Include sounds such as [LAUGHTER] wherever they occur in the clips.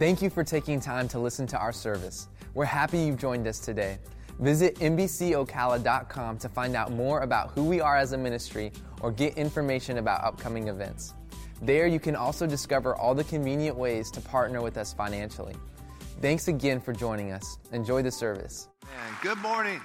Thank you for taking time to listen to our service. We're happy you've joined us today. Visit NBCOcala.com to find out more about who we are as a ministry or get information about upcoming events. There, you can also discover all the convenient ways to partner with us financially. Thanks again for joining us. Enjoy the service. Man, good morning.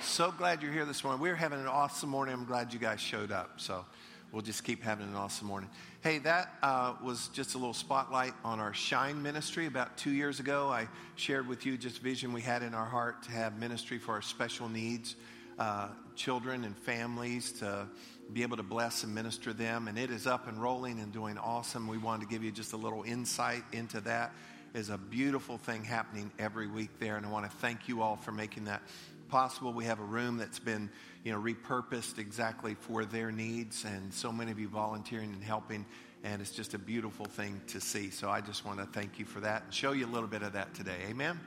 So glad you're here this morning. We're having an awesome morning. I'm glad you guys showed up. So we'll just keep having an awesome morning. Hey, that uh, was just a little spotlight on our Shine ministry. About two years ago, I shared with you just vision we had in our heart to have ministry for our special needs uh, children and families to be able to bless and minister them. And it is up and rolling and doing awesome. We wanted to give you just a little insight into that. Is a beautiful thing happening every week there, and I want to thank you all for making that possible. We have a room that's been, you know, repurposed exactly for their needs, and so many of you volunteering and helping, and it's just a beautiful thing to see. So I just want to thank you for that and show you a little bit of that today. Amen.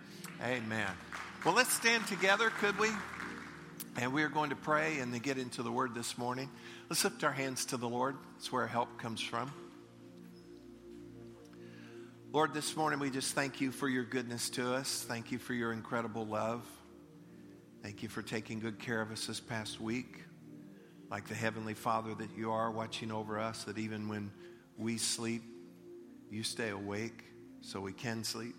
Amen. Well, let's stand together, could we? And we are going to pray and then get into the word this morning. Let's lift our hands to the Lord. That's where help comes from. Lord, this morning we just thank you for your goodness to us. Thank you for your incredible love. Thank you for taking good care of us this past week. Like the Heavenly Father that you are, watching over us, that even when we sleep, you stay awake so we can sleep.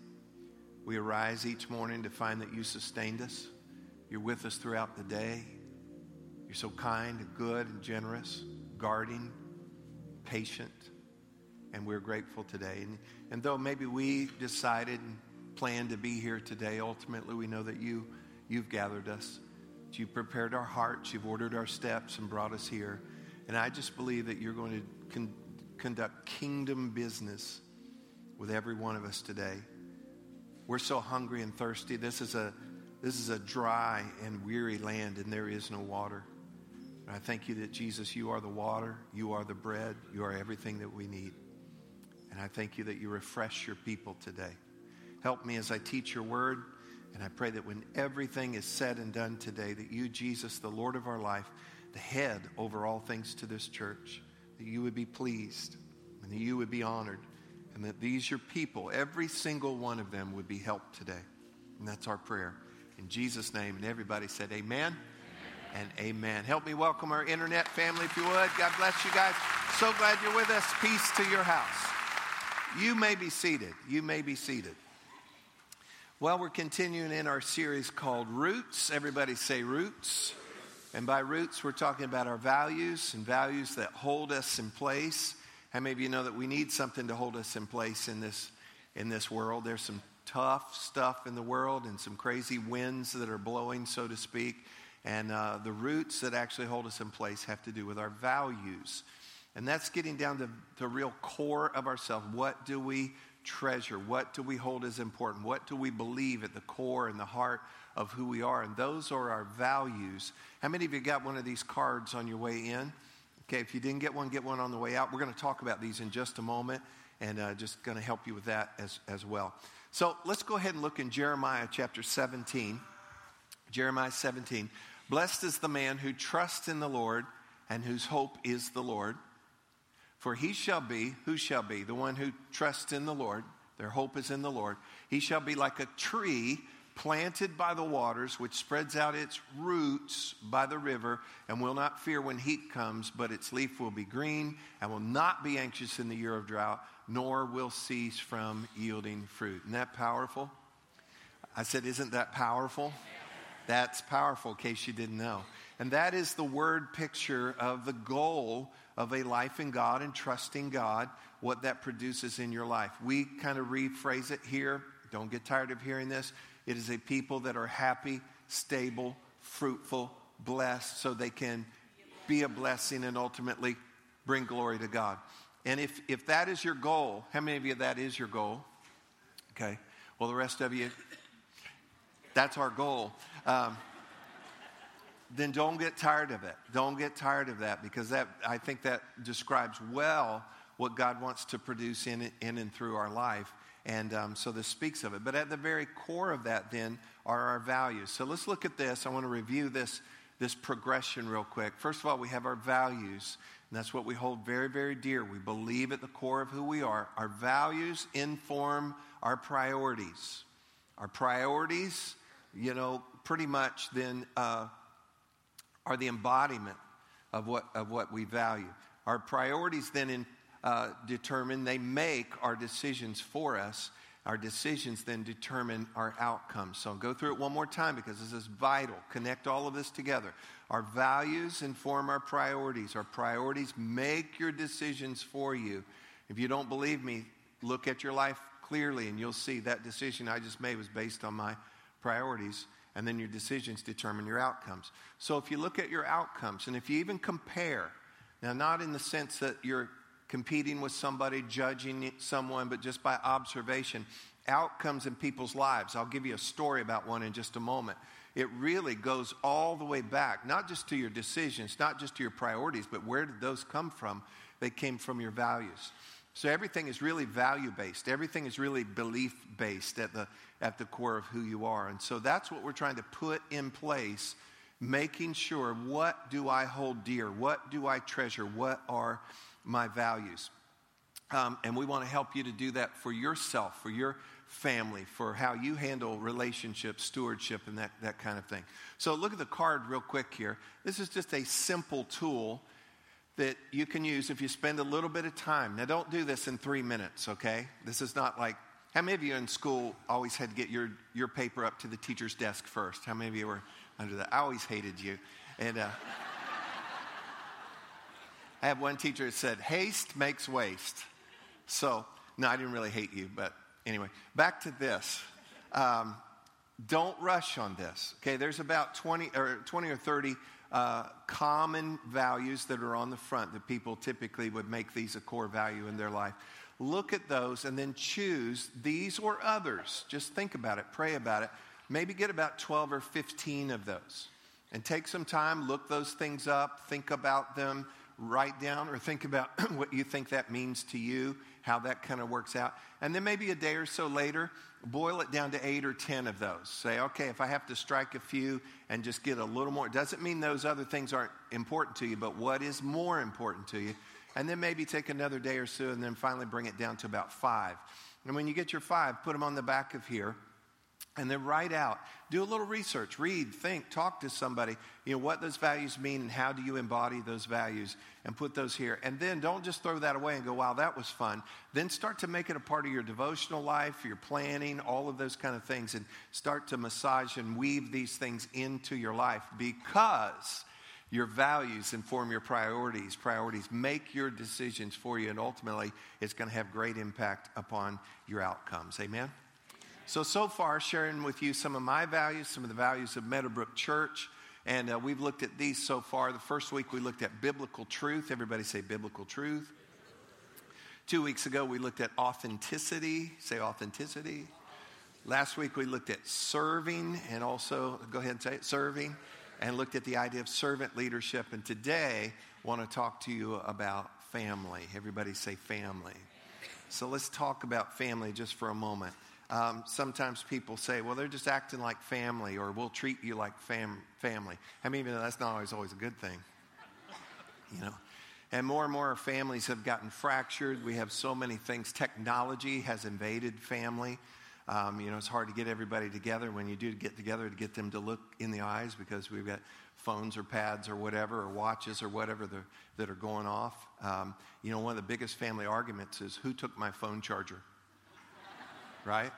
We arise each morning to find that you sustained us. You're with us throughout the day. You're so kind and good and generous, guarding, patient, and we're grateful today. And, and though maybe we decided and planned to be here today, ultimately we know that you, you've gathered us. You've prepared our hearts, you've ordered our steps and brought us here. And I just believe that you're going to con- conduct kingdom business with every one of us today. We're so hungry and thirsty. This is a this is a dry and weary land, and there is no water. And I thank you that, Jesus, you are the water, you are the bread, you are everything that we need. And I thank you that you refresh your people today. Help me as I teach your word. And I pray that when everything is said and done today, that you, Jesus, the Lord of our life, the head over all things to this church, that you would be pleased and that you would be honored. And that these, your people, every single one of them, would be helped today. And that's our prayer. In Jesus' name. And everybody said, Amen, and amen. Help me welcome our internet family, if you would. God bless you guys. So glad you're with us. Peace to your house. You may be seated. You may be seated. Well, we're continuing in our series called Roots. Everybody say roots. And by roots, we're talking about our values and values that hold us in place. How many of you know that we need something to hold us in place in this, in this world? There's some tough stuff in the world and some crazy winds that are blowing, so to speak. And uh, the roots that actually hold us in place have to do with our values. And that's getting down to the real core of ourselves. What do we treasure? What do we hold as important? What do we believe at the core and the heart of who we are? And those are our values. How many of you got one of these cards on your way in? Okay, if you didn't get one, get one on the way out. We're going to talk about these in just a moment and uh, just going to help you with that as, as well. So let's go ahead and look in Jeremiah chapter 17. Jeremiah 17. Blessed is the man who trusts in the Lord and whose hope is the Lord. For he shall be, who shall be? The one who trusts in the Lord, their hope is in the Lord. He shall be like a tree planted by the waters, which spreads out its roots by the river, and will not fear when heat comes, but its leaf will be green, and will not be anxious in the year of drought, nor will cease from yielding fruit. Isn't that powerful? I said, Isn't that powerful? That's powerful, in case you didn't know. And that is the word picture of the goal of a life in God and trusting God, what that produces in your life. We kind of rephrase it here. Don't get tired of hearing this. It is a people that are happy, stable, fruitful, blessed, so they can be a blessing and ultimately bring glory to God. And if, if that is your goal, how many of you that is your goal? Okay. Well, the rest of you, that's our goal. Um, then don't get tired of it. Don't get tired of that because that I think that describes well what God wants to produce in, in and through our life. And um, so this speaks of it. But at the very core of that, then, are our values. So let's look at this. I want to review this, this progression real quick. First of all, we have our values, and that's what we hold very, very dear. We believe at the core of who we are. Our values inform our priorities. Our priorities, you know, pretty much then uh, are the embodiment of what, of what we value. Our priorities then in, uh, determine, they make our decisions for us. Our decisions then determine our outcomes. So I'll go through it one more time because this is vital. Connect all of this together. Our values inform our priorities. Our priorities make your decisions for you. If you don't believe me, look at your life clearly and you'll see that decision I just made was based on my priorities and then your decisions determine your outcomes. So if you look at your outcomes, and if you even compare, now not in the sense that you're competing with somebody, judging someone, but just by observation, outcomes in people's lives. I'll give you a story about one in just a moment. It really goes all the way back, not just to your decisions, not just to your priorities, but where did those come from? They came from your values. So everything is really value based. Everything is really belief based at the, at the core of who you are. And so that's what we're trying to put in place, making sure what do I hold dear? What do I treasure? What are my values? Um, and we want to help you to do that for yourself, for your family, for how you handle relationships, stewardship, and that, that kind of thing. So look at the card real quick here. This is just a simple tool that you can use if you spend a little bit of time. Now, don't do this in three minutes, okay? This is not like, how many of you in school always had to get your, your paper up to the teacher's desk first? How many of you were under that? I always hated you. And uh, I have one teacher that said, haste makes waste. So, no, I didn't really hate you, but anyway, back to this. Um, don't rush on this. Okay, there's about 20 or 20 or 30 uh, common values that are on the front that people typically would make these a core value in their life. Look at those and then choose these or others. Just think about it, pray about it. Maybe get about 12 or 15 of those. And take some time, look those things up, think about them, write down or think about [CLEARS THROAT] what you think that means to you, how that kind of works out. And then maybe a day or so later, boil it down to eight or 10 of those. Say, okay, if I have to strike a few and just get a little more, it doesn't mean those other things aren't important to you, but what is more important to you? And then maybe take another day or so and then finally bring it down to about five. And when you get your five, put them on the back of here and then write out do a little research read think talk to somebody you know what those values mean and how do you embody those values and put those here and then don't just throw that away and go wow that was fun then start to make it a part of your devotional life your planning all of those kind of things and start to massage and weave these things into your life because your values inform your priorities. Priorities make your decisions for you, and ultimately, it's going to have great impact upon your outcomes. Amen? So, so far, sharing with you some of my values, some of the values of Meadowbrook Church. And uh, we've looked at these so far. The first week we looked at biblical truth. Everybody say biblical truth. Two weeks ago we looked at authenticity. Say authenticity. Last week we looked at serving and also, go ahead and say it, serving, and looked at the idea of servant leadership. And today want to talk to you about family. Everybody say family. So let's talk about family just for a moment. Um, sometimes people say, well, they're just acting like family, or we'll treat you like fam- family. I mean, that's not always, always a good thing, you know. And more and more families have gotten fractured. We have so many things. Technology has invaded family. Um, you know, it's hard to get everybody together. When you do get together, to get them to look in the eyes because we've got phones or pads or whatever, or watches or whatever that are going off. Um, you know, one of the biggest family arguments is who took my phone charger? right?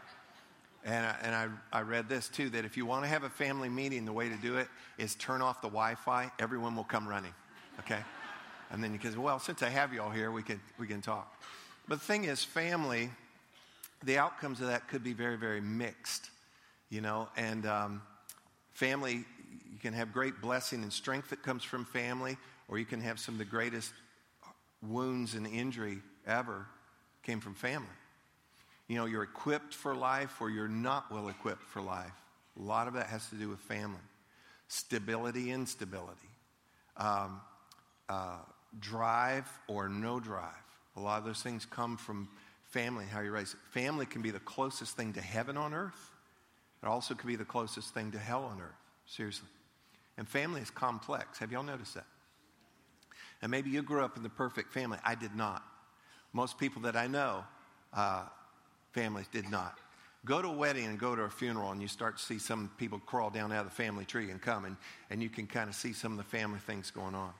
And, I, and I, I read this too that if you want to have a family meeting, the way to do it is turn off the Wi Fi. Everyone will come running, okay? And then you can say, well, since I have you all here, we can, we can talk. But the thing is, family, the outcomes of that could be very, very mixed, you know? And um, family, you can have great blessing and strength that comes from family, or you can have some of the greatest wounds and injury ever came from family you know, you're equipped for life or you're not well equipped for life. A lot of that has to do with family. Stability, instability. Um, uh, drive or no drive. A lot of those things come from family, how you raise. It. Family can be the closest thing to heaven on earth. It also can be the closest thing to hell on earth. Seriously. And family is complex. Have y'all noticed that? And maybe you grew up in the perfect family. I did not. Most people that I know, uh, families did not. Go to a wedding and go to a funeral, and you start to see some people crawl down out of the family tree and come, and, and you can kind of see some of the family things going on.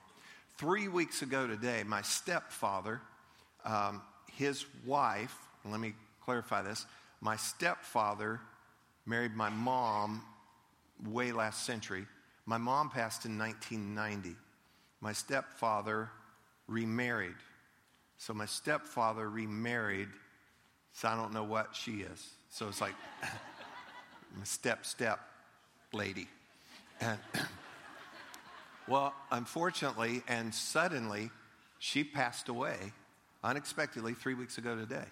Three weeks ago today, my stepfather, um, his wife, let me clarify this, my stepfather married my mom way last century. My mom passed in 1990. My stepfather remarried. So my stepfather remarried, so I don't know what she is. So it's like [LAUGHS] my step step lady. And [CLEARS THROAT] well, unfortunately and suddenly, she passed away unexpectedly three weeks ago today.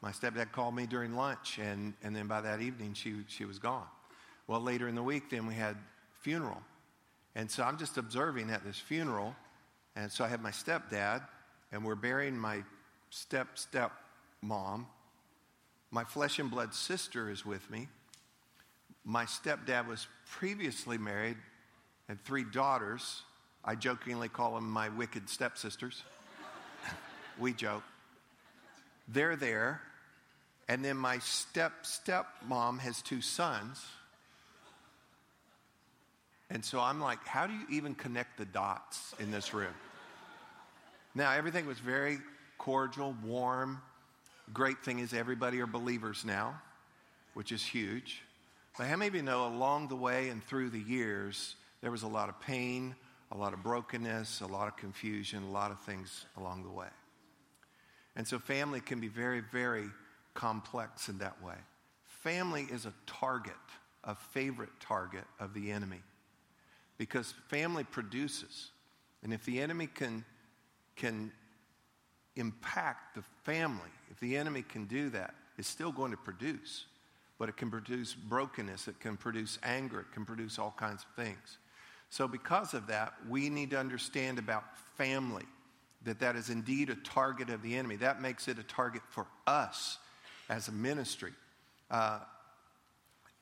My stepdad called me during lunch, and, and then by that evening, she, she was gone. Well, later in the week, then we had funeral. And so I'm just observing at this funeral. And so I have my stepdad, and we're burying my step step mom. My flesh and blood sister is with me. My stepdad was previously married, had three daughters. I jokingly call them my wicked stepsisters. We joke. They're there. And then my step step mom has two sons. And so I'm like, how do you even connect the dots in this room? Now, everything was very cordial, warm. Great thing is, everybody are believers now, which is huge. But how many of you know along the way and through the years, there was a lot of pain, a lot of brokenness, a lot of confusion, a lot of things along the way. And so family can be very, very complex in that way. Family is a target, a favorite target of the enemy because family produces. And if the enemy can, can impact the family, if the enemy can do that, it's still going to produce. But it can produce brokenness, it can produce anger, it can produce all kinds of things. So, because of that, we need to understand about family that that is indeed a target of the enemy. That makes it a target for us as a ministry. Uh,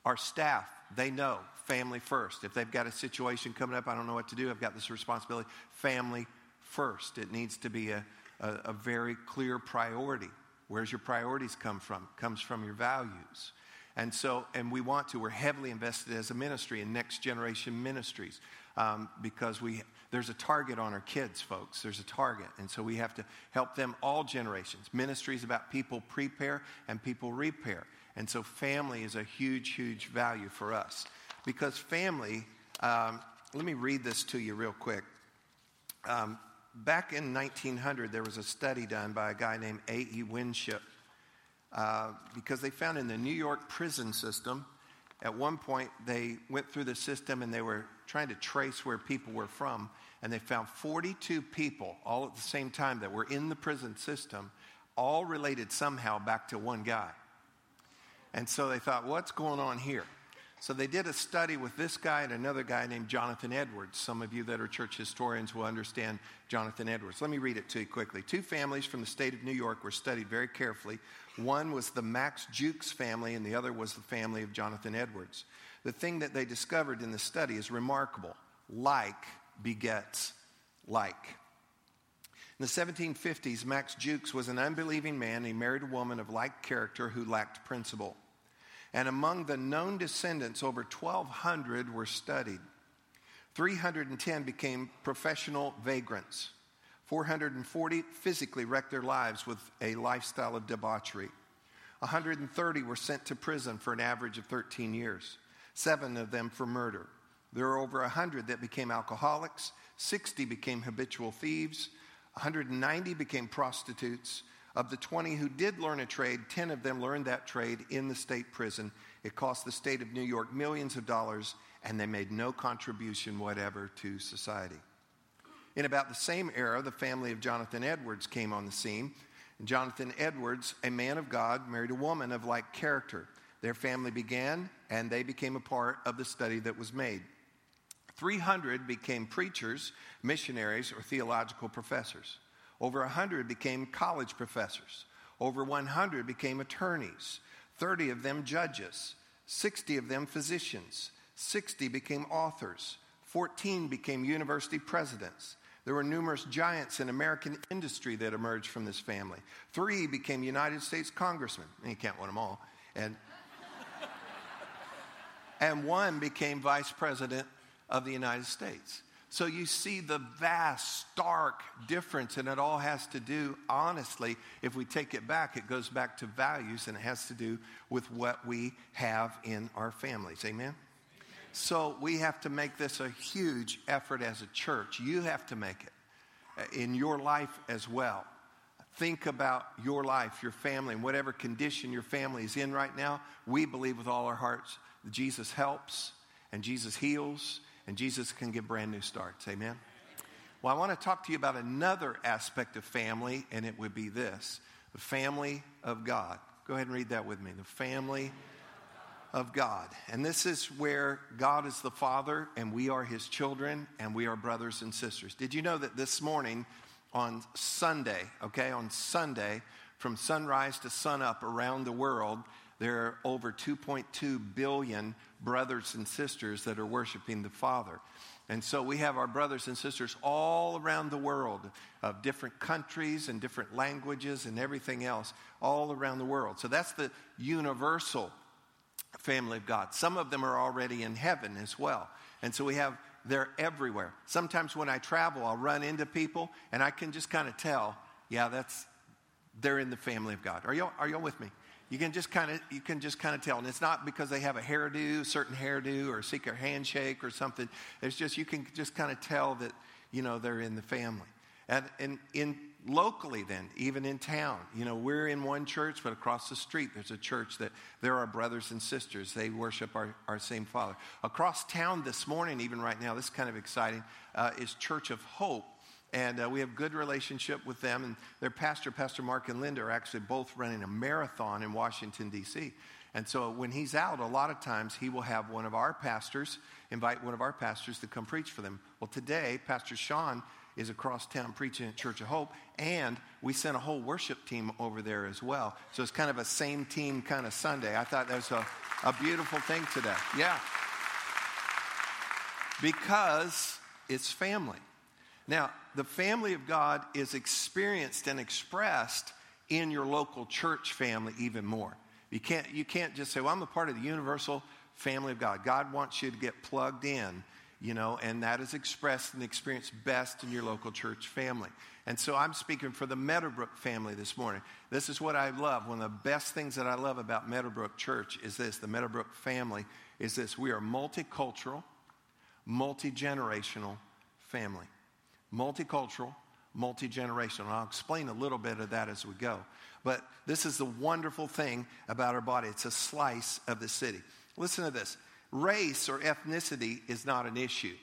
our staff, they know family first. If they've got a situation coming up, I don't know what to do, I've got this responsibility. Family first. It needs to be a, a, a very clear priority. Where's your priorities come from? Comes from your values. And so, and we want to, we're heavily invested as a ministry in next generation ministries um, because we, there's a target on our kids, folks. There's a target. And so we have to help them all generations. Ministry is about people prepare and people repair. And so family is a huge, huge value for us. Because family, um, let me read this to you real quick. Um, back in 1900, there was a study done by a guy named A.E. Winship. Uh, because they found in the New York prison system, at one point they went through the system and they were trying to trace where people were from, and they found 42 people all at the same time that were in the prison system, all related somehow back to one guy. And so they thought, what's going on here? So they did a study with this guy and another guy named Jonathan Edwards. Some of you that are church historians will understand Jonathan Edwards. Let me read it to you quickly. Two families from the state of New York were studied very carefully. One was the Max Jukes family, and the other was the family of Jonathan Edwards. The thing that they discovered in the study is remarkable. Like begets like. In the 1750s, Max Jukes was an unbelieving man. He married a woman of like character who lacked principle. And among the known descendants, over 1,200 were studied. 310 became professional vagrants. 440 physically wrecked their lives with a lifestyle of debauchery. 130 were sent to prison for an average of 13 years, seven of them for murder. There were over 100 that became alcoholics, 60 became habitual thieves, 190 became prostitutes, of the 20 who did learn a trade, 10 of them learned that trade in the state prison. It cost the state of New York millions of dollars, and they made no contribution whatever to society. In about the same era, the family of Jonathan Edwards came on the scene. Jonathan Edwards, a man of God, married a woman of like character. Their family began, and they became a part of the study that was made. 300 became preachers, missionaries, or theological professors. Over 100 became college professors. Over 100 became attorneys. 30 of them judges. 60 of them physicians. 60 became authors. 14 became university presidents. There were numerous giants in American industry that emerged from this family. Three became United States congressmen. You can't win them all. And, and one became vice president of the United States. So you see the vast, stark difference, and it all has to do, honestly, if we take it back, it goes back to values and it has to do with what we have in our families. Amen? So we have to make this a huge effort as a church. You have to make it in your life as well. Think about your life, your family, and whatever condition your family is in right now. We believe with all our hearts that Jesus helps and Jesus heals and Jesus can give brand new starts. Amen? Well, I want to talk to you about another aspect of family, and it would be this the family of God. Go ahead and read that with me. The family of God. And this is where God is the Father and we are His children and we are brothers and sisters. Did you know that this morning on Sunday, okay, on Sunday, from sunrise to sunup around the world, there are over 2.2 billion brothers and sisters that are worshiping the Father. And so we have our brothers and sisters all around the world of different countries and different languages and everything else all around the world. So that's the universal family of God. Some of them are already in heaven as well. And so we have, they're everywhere. Sometimes when I travel, I'll run into people and I can just kind of tell, yeah, that's, they're in the family of God. Are y'all, are y'all with me? You can just kind of you can just kind of tell, and it's not because they have a hairdo, a certain hairdo, or a secret handshake or something. It's just you can just kind of tell that you know they're in the family. And, and in locally then even in town. You know we're in one church but across the street there's a church that there are brothers and sisters. They worship our, our same father. Across town this morning even right now this is kind of exciting uh, is church of hope. And uh, we have good relationship with them and their pastor pastor mark and linda are actually both running a marathon in washington d.c and so when he's out a lot of times he will have one of our pastors invite one of our pastors to come preach for them. Well today pastor sean is across town preaching at Church of Hope, and we sent a whole worship team over there as well. So it's kind of a same team kind of Sunday. I thought that was a, a beautiful thing today. Yeah. Because it's family. Now, the family of God is experienced and expressed in your local church family even more. You can't, you can't just say, well, I'm a part of the universal family of God. God wants you to get plugged in you know, and that is expressed and experienced best in your local church family. And so I'm speaking for the Meadowbrook family this morning. This is what I love. One of the best things that I love about Meadowbrook Church is this the Meadowbrook family is this we are multicultural, multi generational family. Multicultural, multi generational. I'll explain a little bit of that as we go. But this is the wonderful thing about our body it's a slice of the city. Listen to this race or ethnicity is not an issue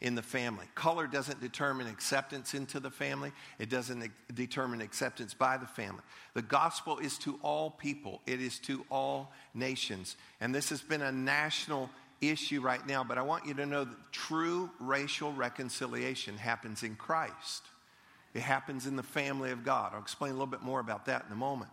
in the family. Color doesn't determine acceptance into the family, it doesn't determine acceptance by the family. The gospel is to all people, it is to all nations. And this has been a national issue right now, but I want you to know that true racial reconciliation happens in Christ. It happens in the family of God. I'll explain a little bit more about that in a moment.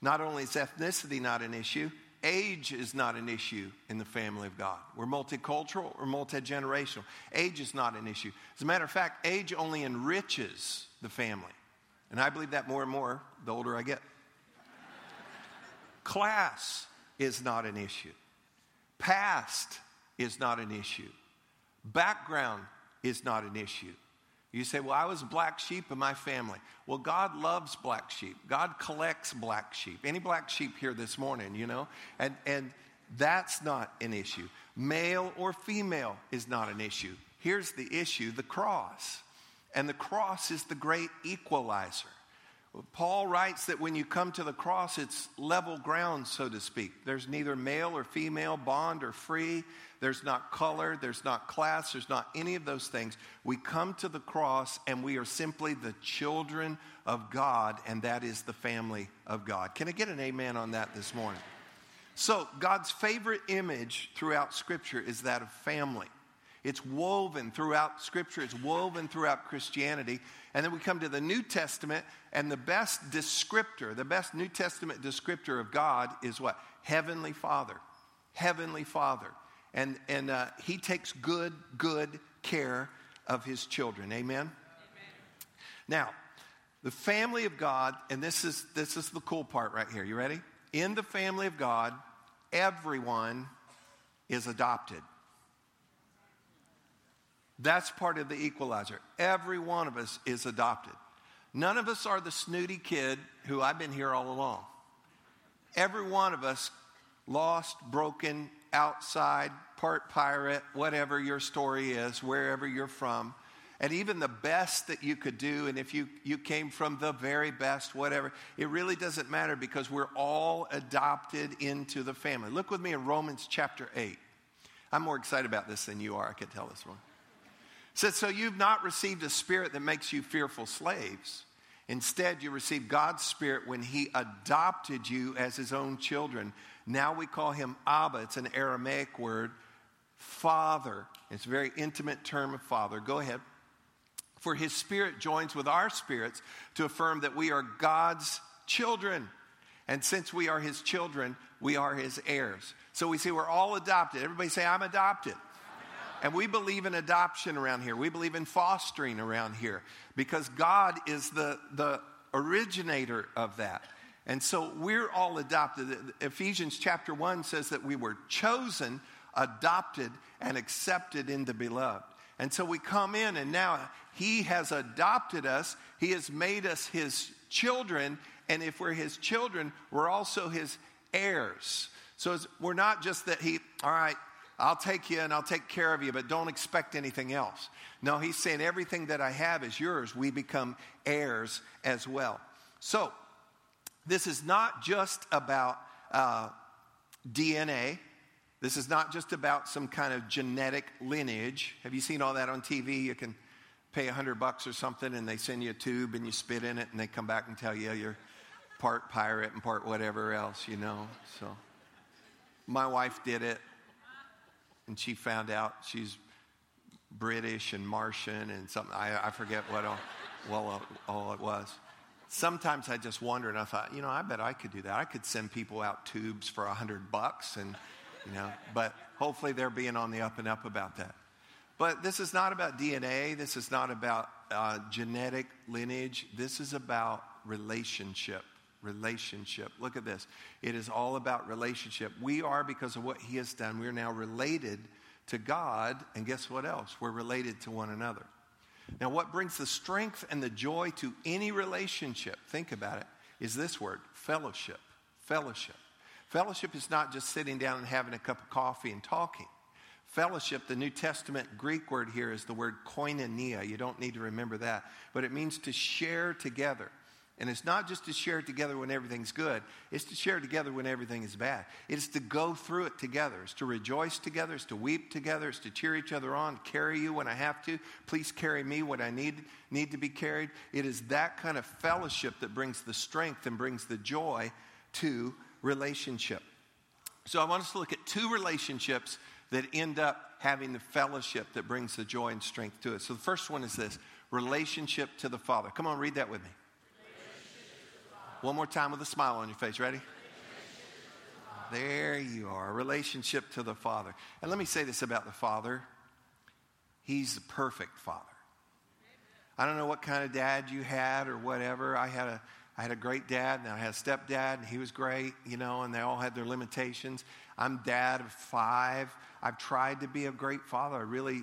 Not only is ethnicity not an issue, Age is not an issue in the family of God. We're multicultural or multi generational. Age is not an issue. As a matter of fact, age only enriches the family. And I believe that more and more the older I get. [LAUGHS] Class is not an issue. Past is not an issue. Background is not an issue. You say, Well, I was black sheep in my family. Well, God loves black sheep. God collects black sheep. Any black sheep here this morning, you know? And, and that's not an issue. Male or female is not an issue. Here's the issue the cross. And the cross is the great equalizer. Paul writes that when you come to the cross, it's level ground, so to speak. There's neither male or female, bond or free. There's not color, there's not class, there's not any of those things. We come to the cross and we are simply the children of God, and that is the family of God. Can I get an amen on that this morning? So, God's favorite image throughout Scripture is that of family. It's woven throughout Scripture, it's woven throughout Christianity. And then we come to the New Testament, and the best descriptor, the best New Testament descriptor of God is what? Heavenly Father. Heavenly Father. And, and uh, he takes good, good care of his children. Amen? Amen? Now, the family of God, and this is, this is the cool part right here. You ready? In the family of God, everyone is adopted. That's part of the equalizer. Every one of us is adopted. None of us are the snooty kid who I've been here all along. Every one of us, lost, broken, outside, part pirate, whatever your story is, wherever you're from, and even the best that you could do, and if you, you came from the very best, whatever, it really doesn't matter because we're all adopted into the family. Look with me in Romans chapter 8. I'm more excited about this than you are, I can tell this one. Says, So you've not received a spirit that makes you fearful slaves. Instead, you received God's spirit when He adopted you as His own children. Now we call Him Abba. It's an Aramaic word, Father. It's a very intimate term of Father. Go ahead. For his spirit joins with our spirits to affirm that we are God's children. And since we are his children, we are his heirs. So we say we're all adopted. Everybody say, I'm adopted. And we believe in adoption around here. We believe in fostering around here because God is the, the originator of that. And so we're all adopted. Ephesians chapter 1 says that we were chosen, adopted, and accepted in the beloved. And so we come in, and now He has adopted us, He has made us His children, and if we're His children, we're also His heirs. So we're not just that He, all right, I'll take you and I'll take care of you, but don't expect anything else. No, He's saying everything that I have is yours. We become heirs as well. So this is not just about uh, DNA. This is not just about some kind of genetic lineage. Have you seen all that on TV? You can pay a hundred bucks or something and they send you a tube and you spit in it and they come back and tell you you're part pirate and part whatever else, you know. So my wife did it and she found out she's British and Martian and something. I, I forget what all, well, all it was. Sometimes I just wonder and I thought, you know, I bet I could do that. I could send people out tubes for a hundred bucks and you know, but hopefully they're being on the up and up about that. But this is not about DNA. This is not about uh, genetic lineage. This is about relationship. Relationship. Look at this. It is all about relationship. We are, because of what He has done, we're now related to God. And guess what else? We're related to one another. Now, what brings the strength and the joy to any relationship, think about it, is this word fellowship. Fellowship. Fellowship is not just sitting down and having a cup of coffee and talking. Fellowship, the New Testament Greek word here is the word koinonia. You don't need to remember that. But it means to share together. And it's not just to share it together when everything's good, it's to share it together when everything is bad. It's to go through it together. It's to rejoice together. It's to weep together. It's to cheer each other on, carry you when I have to. Please carry me when I need, need to be carried. It is that kind of fellowship that brings the strength and brings the joy to relationship. So I want us to look at two relationships that end up having the fellowship that brings the joy and strength to it. So the first one is this relationship to the Father. Come on, read that with me. One more time with a smile on your face. Ready? There you are. Relationship to the Father. And let me say this about the Father He's the perfect Father. I don't know what kind of dad you had or whatever. I had a I had a great dad, and I had a stepdad, and he was great, you know, and they all had their limitations. I'm dad of five. I've tried to be a great father. I really,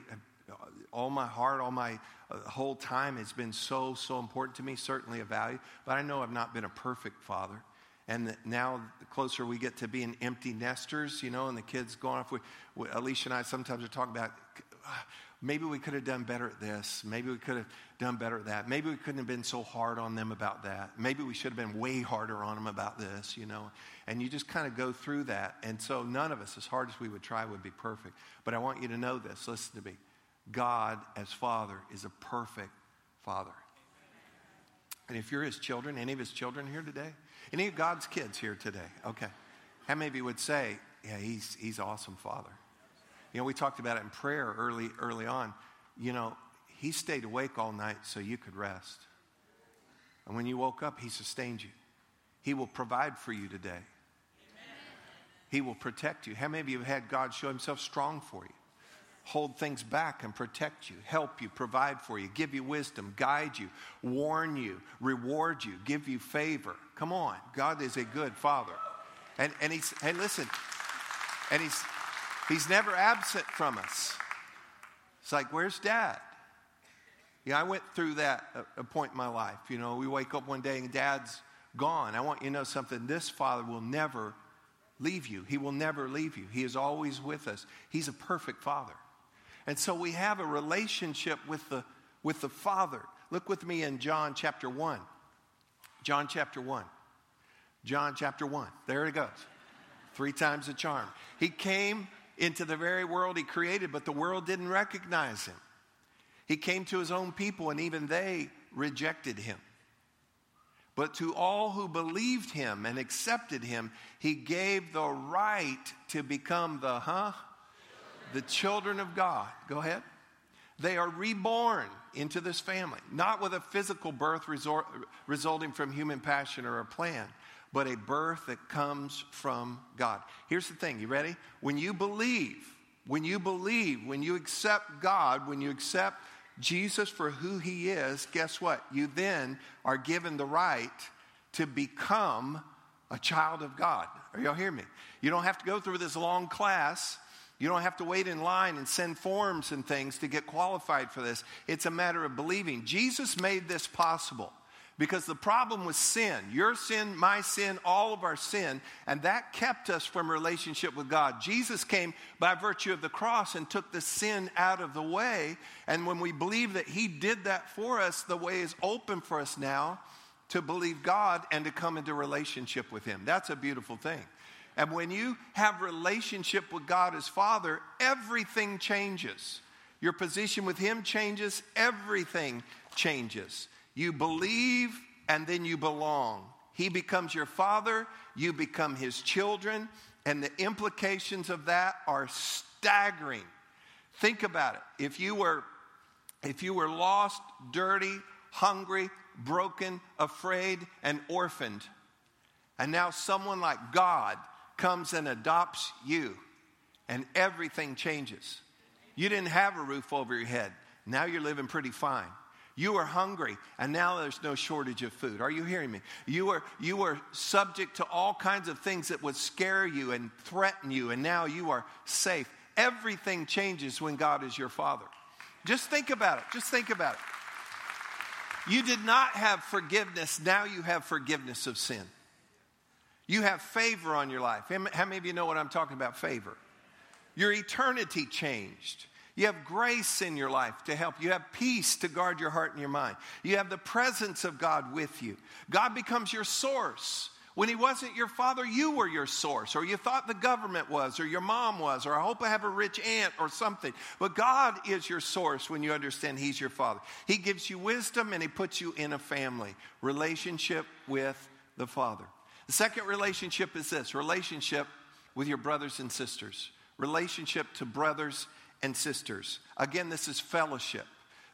all my heart, all my uh, whole time has been so, so important to me, certainly a value. But I know I've not been a perfect father. And now, the closer we get to being empty nesters, you know, and the kids going off, we, we, Alicia and I sometimes are talking about maybe we could have done better at this. Maybe we could have done better at that. Maybe we couldn't have been so hard on them about that. Maybe we should have been way harder on them about this, you know. And you just kind of go through that. And so none of us, as hard as we would try, would be perfect. But I want you to know this. Listen to me. God, as Father, is a perfect Father. And if you're his children, any of his children here today? Any of God's kids here today? Okay. How many of you would say, yeah, he's, he's awesome Father? You know, we talked about it in prayer early, early on. You know, he stayed awake all night so you could rest. And when you woke up, he sustained you. He will provide for you today. He will protect you. How many of you have had God show himself strong for you? Hold things back and protect you, help you, provide for you, give you wisdom, guide you, warn you, reward you, give you favor. Come on, God is a good father. And, and he's, hey, listen, and he's, he's never absent from us. It's like, where's dad? Yeah, I went through that a, a point in my life. You know, we wake up one day and dad's gone. I want you to know something. This father will never leave you. He will never leave you. He is always with us. He's a perfect father. And so we have a relationship with the, with the Father. Look with me in John chapter 1. John chapter 1. John chapter 1. There it goes. Three times the charm. He came into the very world he created, but the world didn't recognize him. He came to his own people, and even they rejected him. But to all who believed him and accepted him, he gave the right to become the, huh? The children of God. Go ahead. They are reborn into this family, not with a physical birth resulting from human passion or a plan, but a birth that comes from God. Here's the thing you ready? When you believe, when you believe, when you accept God, when you accept Jesus for who he is, guess what? You then are given the right to become a child of God. Are y'all hear me? You don't have to go through this long class. You don't have to wait in line and send forms and things to get qualified for this. It's a matter of believing. Jesus made this possible. Because the problem was sin, your sin, my sin, all of our sin, and that kept us from relationship with God. Jesus came by virtue of the cross and took the sin out of the way. And when we believe that He did that for us, the way is open for us now to believe God and to come into relationship with Him. That's a beautiful thing. And when you have relationship with God as Father, everything changes. Your position with Him changes, everything changes. You believe and then you belong. He becomes your father, you become his children, and the implications of that are staggering. Think about it. If you were if you were lost, dirty, hungry, broken, afraid, and orphaned, and now someone like God comes and adopts you, and everything changes. You didn't have a roof over your head. Now you're living pretty fine. You are hungry, and now there's no shortage of food. Are you hearing me? You were, you are subject to all kinds of things that would scare you and threaten you, and now you are safe. Everything changes when God is your Father. Just think about it. Just think about it. You did not have forgiveness, now you have forgiveness of sin. You have favor on your life. How many of you know what I'm talking about? Favor. Your eternity changed. You have grace in your life to help. You have peace to guard your heart and your mind. You have the presence of God with you. God becomes your source. When He wasn't your father, you were your source, or you thought the government was, or your mom was, or I hope I have a rich aunt or something. But God is your source when you understand He's your father. He gives you wisdom and He puts you in a family relationship with the Father. The second relationship is this relationship with your brothers and sisters, relationship to brothers and sisters. Again, this is fellowship.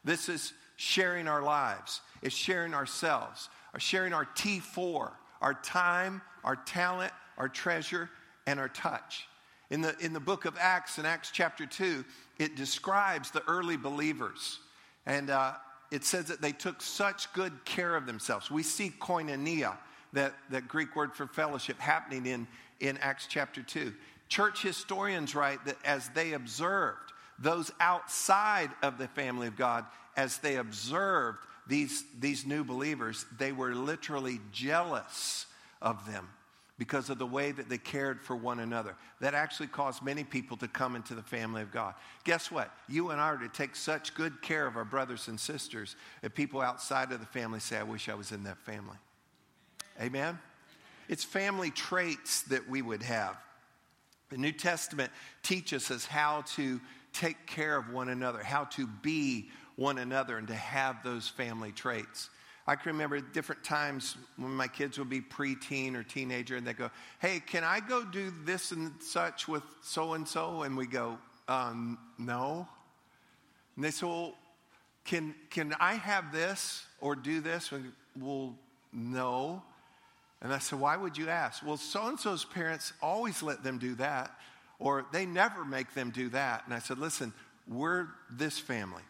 This is sharing our lives. It's sharing ourselves, or sharing our T4, our time, our talent, our treasure, and our touch. In the, in the book of Acts, in Acts chapter 2, it describes the early believers. And uh, it says that they took such good care of themselves. We see koinonia, that, that Greek word for fellowship, happening in, in Acts chapter 2. Church historians write that as they observed those outside of the family of God, as they observed these, these new believers, they were literally jealous of them because of the way that they cared for one another. That actually caused many people to come into the family of God. Guess what? You and I are to take such good care of our brothers and sisters that people outside of the family say, I wish I was in that family. Amen? It's family traits that we would have. The New Testament teaches us how to take care of one another, how to be one another, and to have those family traits. I can remember different times when my kids would be preteen or teenager, and they go, "Hey, can I go do this and such with so and so?" And we go, um, "No." And they say, "Well, can can I have this or do this?" And well, no. And I said, Why would you ask? Well, so and so's parents always let them do that, or they never make them do that. And I said, Listen, we're this family.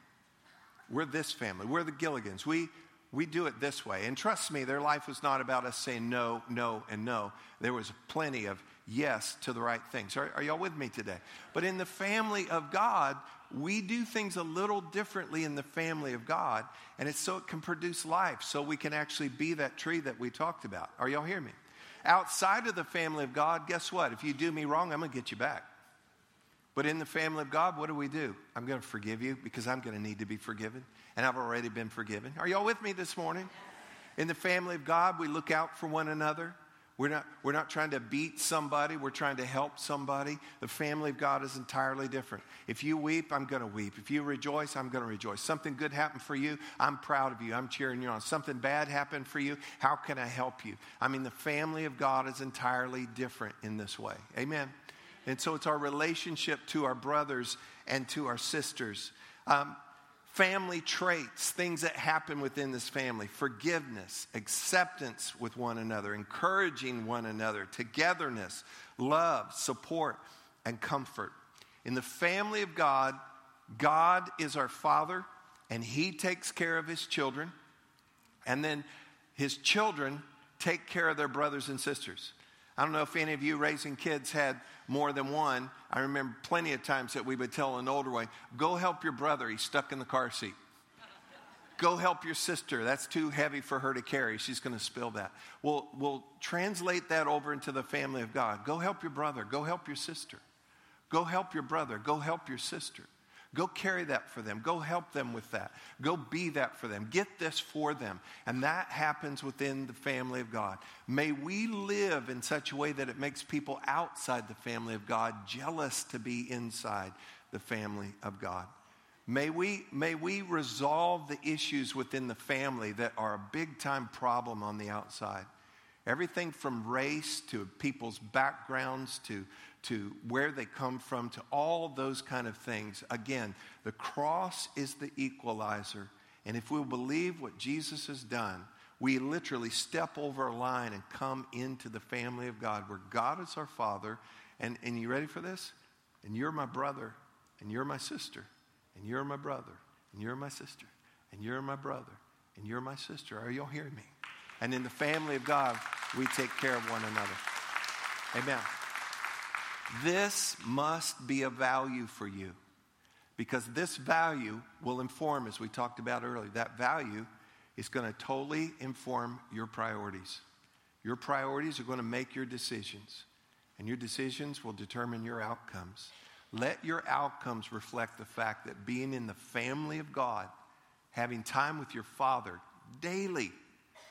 We're this family. We're the Gilligans. We, we do it this way. And trust me, their life was not about us saying no, no, and no. There was plenty of yes to the right things. Are, are y'all with me today? But in the family of God, we do things a little differently in the family of God, and it's so it can produce life, so we can actually be that tree that we talked about. Are y'all hearing me? Outside of the family of God, guess what? If you do me wrong, I'm going to get you back. But in the family of God, what do we do? I'm going to forgive you because I'm going to need to be forgiven, and I've already been forgiven. Are y'all with me this morning? In the family of God, we look out for one another. We're not, we're not trying to beat somebody, we're trying to help somebody. The family of God is entirely different. If you weep, I'm going to weep. If you rejoice, I'm going to rejoice. Something good happened for you, I'm proud of you. I'm cheering you on. Something bad happened for you, how can I help you? I mean, the family of God is entirely different in this way. Amen. And so it's our relationship to our brothers and to our sisters. Um, family traits, things that happen within this family forgiveness, acceptance with one another, encouraging one another, togetherness, love, support, and comfort. In the family of God, God is our Father, and He takes care of His children, and then His children take care of their brothers and sisters. I don't know if any of you raising kids had more than one. I remember plenty of times that we would tell an older one, go help your brother, he's stuck in the car seat. [LAUGHS] Go help your sister. That's too heavy for her to carry. She's going to spill that. We'll, we'll translate that over into the family of God. Go help your brother. Go help your sister. Go help your brother. Go help your sister. Go carry that for them. Go help them with that. Go be that for them. Get this for them. And that happens within the family of God. May we live in such a way that it makes people outside the family of God jealous to be inside the family of God. May we, may we resolve the issues within the family that are a big time problem on the outside. Everything from race to people's backgrounds to to where they come from, to all those kind of things. Again, the cross is the equalizer. And if we believe what Jesus has done, we literally step over a line and come into the family of God where God is our Father. And, and you ready for this? And you're my brother, and you're my sister, and you're my brother, and you're my sister, and you're my brother, and you're my sister. Are y'all hearing me? And in the family of God, we take care of one another. Amen. This must be a value for you because this value will inform, as we talked about earlier, that value is going to totally inform your priorities. Your priorities are going to make your decisions, and your decisions will determine your outcomes. Let your outcomes reflect the fact that being in the family of God, having time with your Father daily,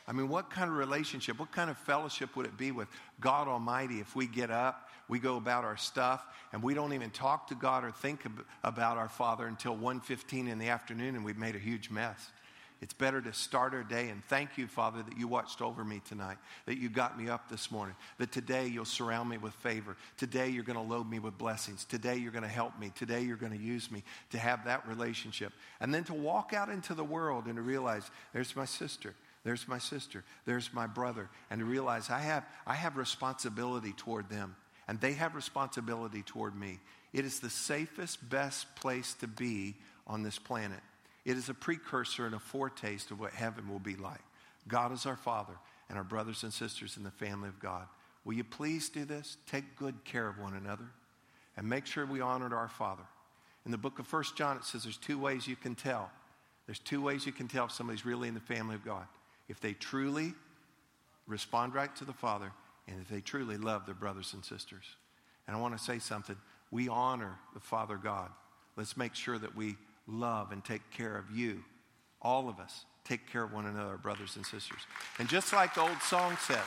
I mean, what kind of relationship, what kind of fellowship would it be with God Almighty if we get up we go about our stuff and we don't even talk to God or think about our Father until 1:15 in the afternoon and we've made a huge mess. It's better to start our day and thank you, Father, that you watched over me tonight, that you got me up this morning, that today you'll surround me with favor. Today you're going to load me with blessings. Today you're going to help me. Today you're going to use me to have that relationship. And then to walk out into the world and to realize there's my sister. There's my sister. There's my brother. And to realize I have, I have responsibility toward them and they have responsibility toward me. It is the safest, best place to be on this planet. It is a precursor and a foretaste of what heaven will be like. God is our Father and our brothers and sisters in the family of God. Will you please do this? Take good care of one another and make sure we honored our Father. In the book of First John, it says there's two ways you can tell. There's two ways you can tell if somebody's really in the family of God. If they truly respond right to the Father and if they truly love their brothers and sisters. And I want to say something. We honor the Father God. Let's make sure that we love and take care of you. All of us take care of one another, brothers and sisters. And just like the old song says,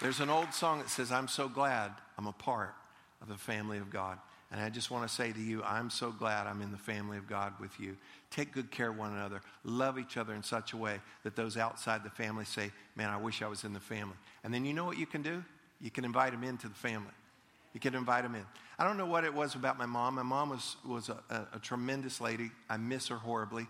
there's an old song that says, I'm so glad I'm a part of the family of God. And I just want to say to you, I'm so glad I'm in the family of God with you. Take good care of one another. Love each other in such a way that those outside the family say, Man, I wish I was in the family. And then you know what you can do? You can invite them into the family. You can invite them in. I don't know what it was about my mom. My mom was, was a, a, a tremendous lady. I miss her horribly.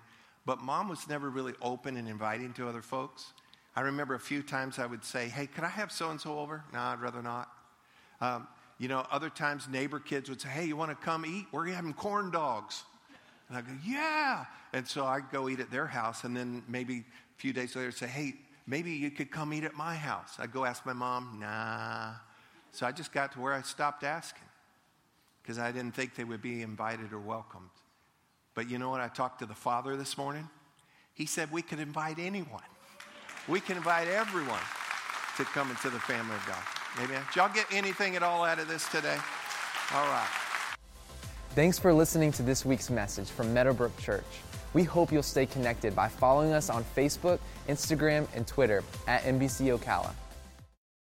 But mom was never really open and inviting to other folks. I remember a few times I would say, Hey, could I have so and so over? No, I'd rather not. Um, you know, other times neighbor kids would say, Hey, you want to come eat? We're having corn dogs. And I go, Yeah. And so I'd go eat at their house. And then maybe a few days later, say, Hey, maybe you could come eat at my house. I'd go ask my mom, Nah. So I just got to where I stopped asking because I didn't think they would be invited or welcomed. But you know what? I talked to the father this morning. He said we could invite anyone. We can invite everyone to come into the family of God. Amen. Did y'all get anything at all out of this today? All right. Thanks for listening to this week's message from Meadowbrook Church. We hope you'll stay connected by following us on Facebook, Instagram, and Twitter at MBC Ocala.